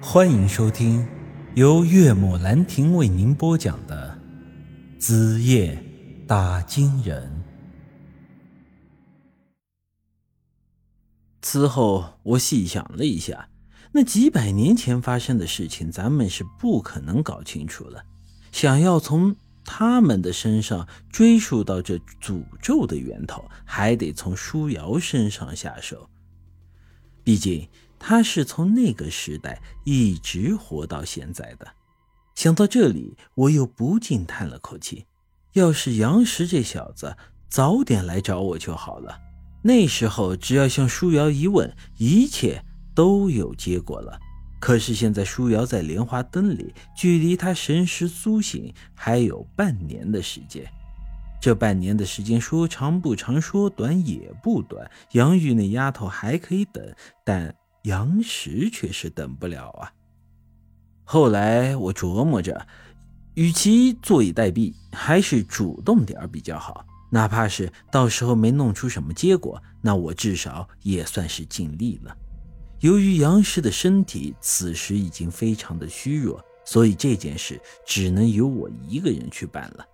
欢迎收听由岳母兰亭为您播讲的《子夜打金人》。此后，我细想了一下，那几百年前发生的事情，咱们是不可能搞清楚了。想要从他们的身上追溯到这诅咒的源头，还得从舒瑶身上下手。毕竟。他是从那个时代一直活到现在的。想到这里，我又不禁叹了口气：要是杨石这小子早点来找我就好了。那时候只要向舒瑶一问，一切都有结果了。可是现在舒瑶在莲花灯里，距离他神识苏醒还有半年的时间。这半年的时间说长不长，说短也不短。杨玉那丫头还可以等，但……杨石却是等不了啊！后来我琢磨着，与其坐以待毙，还是主动点比较好。哪怕是到时候没弄出什么结果，那我至少也算是尽力了。由于杨石的身体此时已经非常的虚弱，所以这件事只能由我一个人去办了。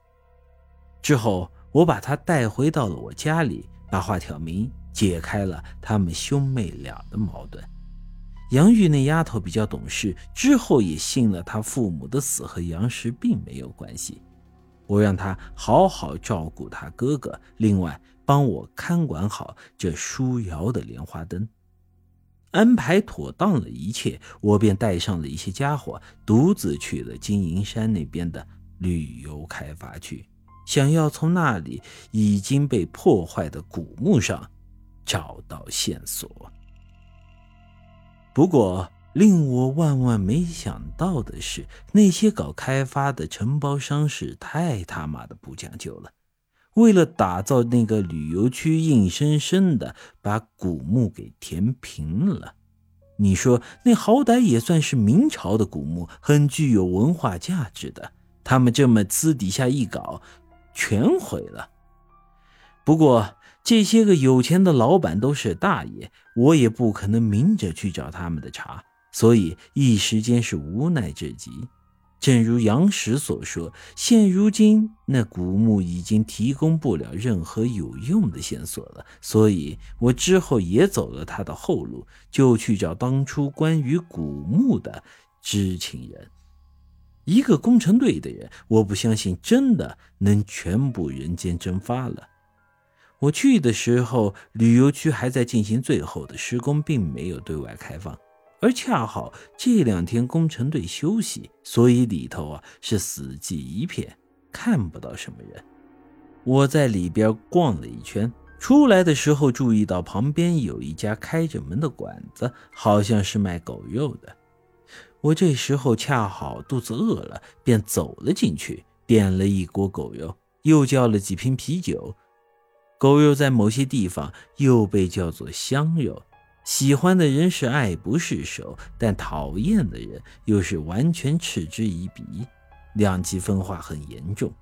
之后，我把他带回到了我家里，把话挑明，解开了他们兄妹俩的矛盾。杨玉那丫头比较懂事，之后也信了她父母的死和杨石并没有关系。我让她好好照顾她哥哥，另外帮我看管好这舒瑶的莲花灯。安排妥当了一切，我便带上了一些家伙，独自去了金银山那边的旅游开发区，想要从那里已经被破坏的古墓上找到线索。不过，令我万万没想到的是，那些搞开发的承包商是太他妈的不讲究了。为了打造那个旅游区，硬生生的把古墓给填平了。你说，那好歹也算是明朝的古墓，很具有文化价值的。他们这么私底下一搞，全毁了。不过，这些个有钱的老板都是大爷，我也不可能明着去找他们的茬，所以一时间是无奈至极。正如杨石所说，现如今那古墓已经提供不了任何有用的线索了，所以我之后也走了他的后路，就去找当初关于古墓的知情人。一个工程队的人，我不相信真的能全部人间蒸发了。我去的时候，旅游区还在进行最后的施工，并没有对外开放。而恰好这两天工程队休息，所以里头啊是死寂一片，看不到什么人。我在里边逛了一圈，出来的时候注意到旁边有一家开着门的馆子，好像是卖狗肉的。我这时候恰好肚子饿了，便走了进去，点了一锅狗肉，又叫了几瓶啤酒。狗肉在某些地方又被叫做香肉，喜欢的人是爱不释手，但讨厌的人又是完全嗤之以鼻，两极分化很严重。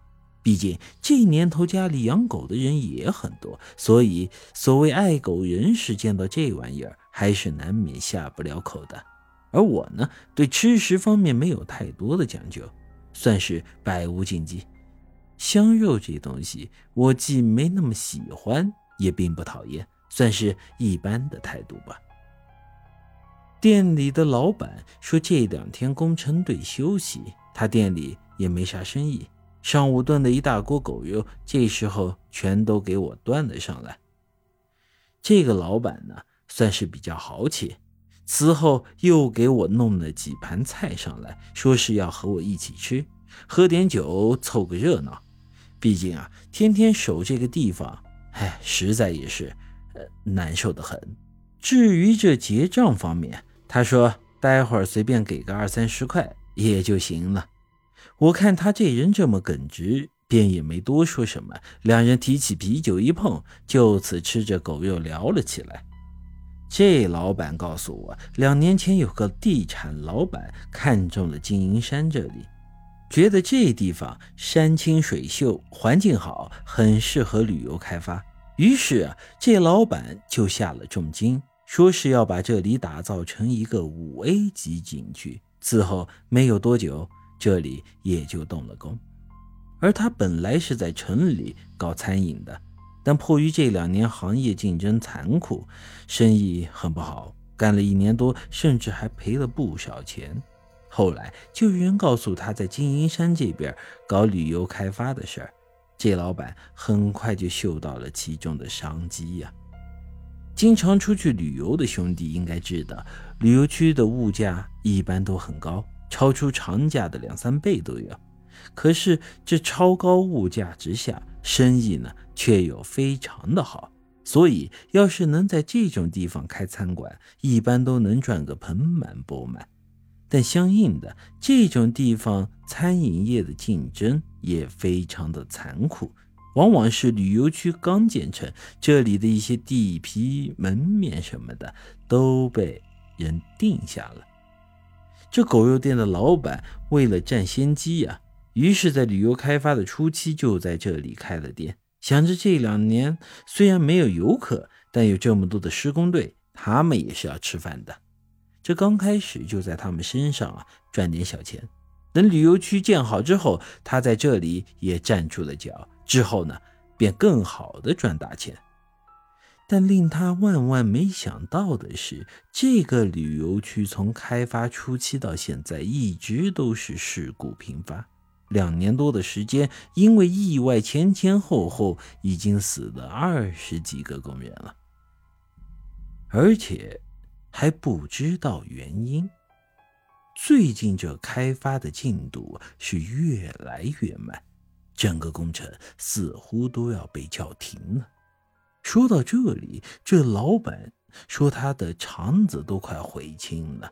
毕竟这年头家里养狗的人也很多，所以所谓爱狗人士见到这玩意儿还是难免下不了口的。而我呢，对吃食方面没有太多的讲究，算是百无禁忌。香肉这东西，我既没那么喜欢，也并不讨厌，算是一般的态度吧。店里的老板说，这两天工程队休息，他店里也没啥生意。上午炖的一大锅狗肉，这时候全都给我端了上来。这个老板呢，算是比较豪气，此后又给我弄了几盘菜上来，说是要和我一起吃，喝点酒，凑个热闹。毕竟啊，天天守这个地方，哎，实在也是，呃，难受的很。至于这结账方面，他说待会儿随便给个二三十块也就行了。我看他这人这么耿直，便也没多说什么。两人提起啤酒一碰，就此吃着狗肉聊了起来。这老板告诉我，两年前有个地产老板看中了金银山这里。觉得这地方山清水秀，环境好，很适合旅游开发。于是啊，这老板就下了重金，说是要把这里打造成一个五 A 级景区。此后没有多久，这里也就动了工。而他本来是在城里搞餐饮的，但迫于这两年行业竞争残酷，生意很不好，干了一年多，甚至还赔了不少钱。后来就有人告诉他在金银山这边搞旅游开发的事儿，这老板很快就嗅到了其中的商机呀。经常出去旅游的兄弟应该知道，旅游区的物价一般都很高，超出常价的两三倍都有。可是这超高物价之下，生意呢却又非常的好，所以要是能在这种地方开餐馆，一般都能赚个盆满钵满。但相应的，这种地方餐饮业的竞争也非常的残酷，往往是旅游区刚建成，这里的一些地皮、门面什么的都被人定下了。这狗肉店的老板为了占先机呀，于是，在旅游开发的初期就在这里开了店，想着这两年虽然没有游客，但有这么多的施工队，他们也是要吃饭的。这刚开始就在他们身上啊赚点小钱，等旅游区建好之后，他在这里也站住了脚，之后呢便更好的赚大钱。但令他万万没想到的是，这个旅游区从开发初期到现在一直都是事故频发，两年多的时间，因为意外前前后后已经死了二十几个工人了，而且。还不知道原因。最近这开发的进度是越来越慢，整个工程似乎都要被叫停了。说到这里，这老板说他的肠子都快悔青了。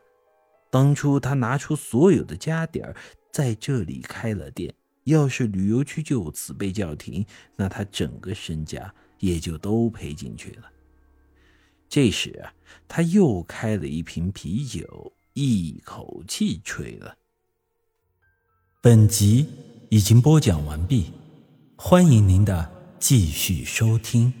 当初他拿出所有的家底儿在这里开了店，要是旅游区就此被叫停，那他整个身家也就都赔进去了。这时啊，他又开了一瓶啤酒，一口气吹了。本集已经播讲完毕，欢迎您的继续收听。